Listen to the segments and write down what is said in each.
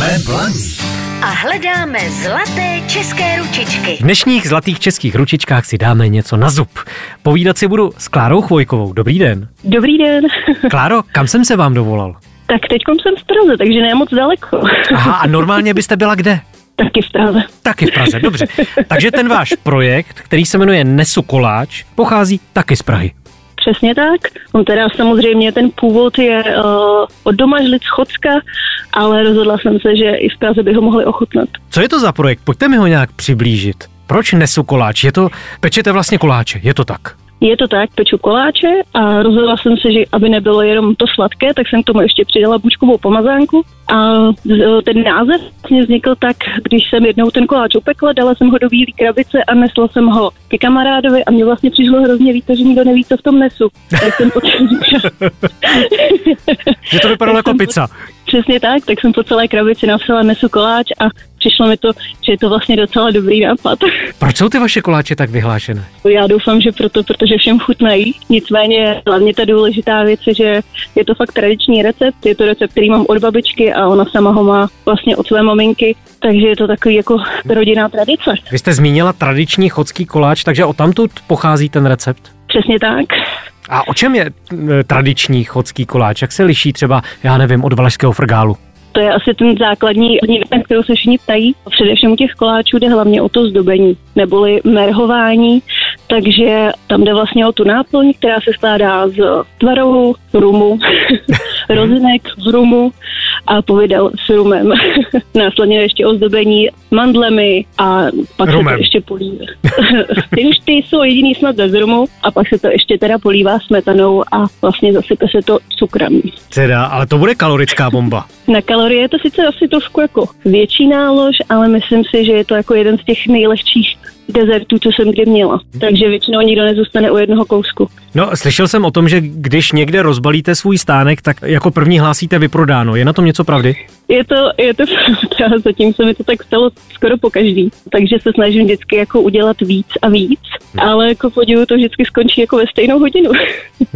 Jsme blaní. A hledáme zlaté české ručičky. V dnešních zlatých českých ručičkách si dáme něco na zub. Povídat si budu s Klárou Chvojkovou. Dobrý den. Dobrý den. Kláro, kam jsem se vám dovolal? Tak teď jsem v Praze, takže ne moc daleko. Aha, a normálně byste byla kde? Taky v Praze. Taky v Praze, dobře. Takže ten váš projekt, který se jmenuje Nesu koláč, pochází taky z Prahy. Přesně tak. On teda samozřejmě ten původ je uh, od Domažlic Chocka, ale rozhodla jsem se, že i v Praze by ho mohli ochutnat. Co je to za projekt? Pojďte mi ho nějak přiblížit. Proč nesu koláč? Je to, pečete vlastně koláče, je to tak? Je to tak, peču koláče a rozhodla jsem se, že aby nebylo jenom to sladké, tak jsem k tomu ještě přidala bučkovou pomazánku. A ten název vlastně vznikl tak, když jsem jednou ten koláč upekla, dala jsem ho do bílé krabice a nesla jsem ho ke kamarádovi a mě vlastně přišlo hrozně víc, že nikdo neví, co v tom nesu. Tak jsem Že to vypadalo jako pizza. Přesně tak, tak jsem po celé krabici napsala nesu koláč a přišlo mi to, že je to vlastně docela dobrý nápad. Proč jsou ty vaše koláče tak vyhlášené? Já doufám, že proto, protože všem chutnají. Nicméně hlavně ta důležitá věc je, že je to fakt tradiční recept. Je to recept, který mám od babičky a ona sama ho má vlastně od své maminky, takže je to takový jako rodinná tradice. Vy jste zmínila tradiční chodský koláč, takže o tamtud pochází ten recept? Přesně tak. A o čem je e, tradiční chodský koláč? Jak se liší třeba, já nevím, od valašského frgálu? To je asi ten základní věc, na kterou se všichni ptají. Především u těch koláčů jde hlavně o to zdobení, neboli merhování, takže tam jde vlastně o tu náplň, která se skládá z tvarohu, rumu, rozinek, rumu a povidel s rumem. Následně ještě ozdobení mandlemi a pak rumem. se to ještě polívá. ty už ty jsou jediný snad bez rumu a pak se to ještě teda polívá smetanou a vlastně zasype se to cukrem. Teda, ale to bude kalorická bomba. Na kalorie je to sice asi trošku jako větší nálož, ale myslím si, že je to jako jeden z těch nejlehčích dezertů, co jsem kdy měla. Takže většinou nikdo nezůstane u jednoho kousku. No, slyšel jsem o tom, že když někde rozbalíte svůj stánek, tak jako první hlásíte vyprodáno. Je na tom něco pravdy? Je to, je to pravda, zatím se mi to tak stalo skoro po každý. Takže se snažím vždycky jako udělat víc a víc, hmm. ale jako podivu to vždycky skončí jako ve stejnou hodinu.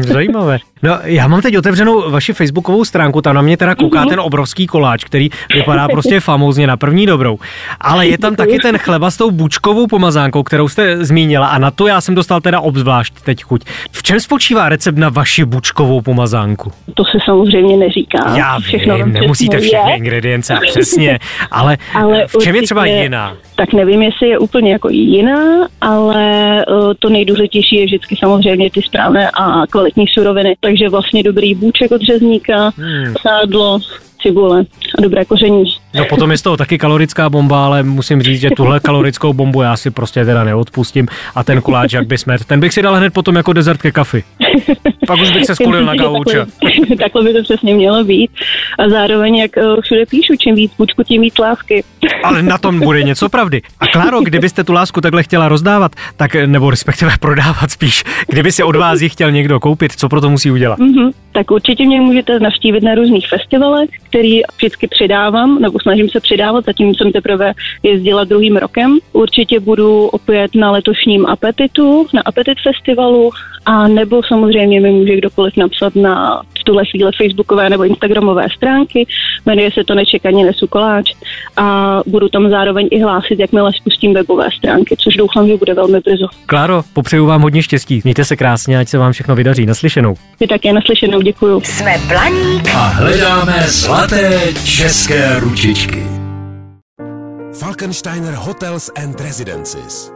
Zajímavé. No, já mám teď otevřenou vaši facebookovou stránku, tam na mě teda kouká mm-hmm. ten obrovský koláč, který vypadá prostě famózně na první dobrou. Ale je tam taky ten chleba s tou bučkovou pomazánkou, kterou jste zmínila a na to já jsem dostal teda obzvlášť teď chuť. V čem spočívá recept na vaši bučkovou pomazánku? To se samozřejmě neříká. Já všechno vím, nemusíte všechny je. ingredience, přesně, ale, ale v čem je třeba jiná? Tak nevím, jestli je úplně jako jiná, ale uh, to nejdůležitější je vždycky samozřejmě ty správné a kvalitní suroviny. Takže vlastně dobrý bůček od řezníka, hmm. sádlo, cibule a dobré koření. No potom je z toho taky kalorická bomba, ale musím říct, že tuhle kalorickou bombu já si prostě teda neodpustím a ten koláč, jak by smet, ten bych si dal hned potom jako dezert ke kafi. Pak už bych se skulil na gauče. Takhle, takhle by to přesně mělo být. A zároveň, jak uh, všude píšu, čím víc bučku, tím víc lásky. Ale na tom bude něco pravdy. A Kláro, kdybyste tu lásku takhle chtěla rozdávat, tak nebo respektive prodávat spíš, kdyby si od vás ji chtěl někdo koupit, co pro to musí udělat? Mm-hmm. Tak určitě mě můžete navštívit na různých festivalech, který vždycky přidávám, nebo snažím se přidávat, zatím jsem teprve jezdila druhým rokem. Určitě budu opět na letošním Apetitu, na Apetit festivalu, a nebo samozřejmě mi může kdokoliv napsat na tuhle chvíli facebookové nebo instagramové stránky, jmenuje se to Nečekaně nesu koláč a budu tam zároveň i hlásit, jakmile spustím webové stránky, což doufám, že bude velmi brzo. Kláro, popřeju vám hodně štěstí. Mějte se krásně, ať se vám všechno vydaří. Naslyšenou. Vy také naslyšenou, děkuju. Jsme Blaník a hledáme zlaté české ručičky. Falkensteiner Hotels and Residences.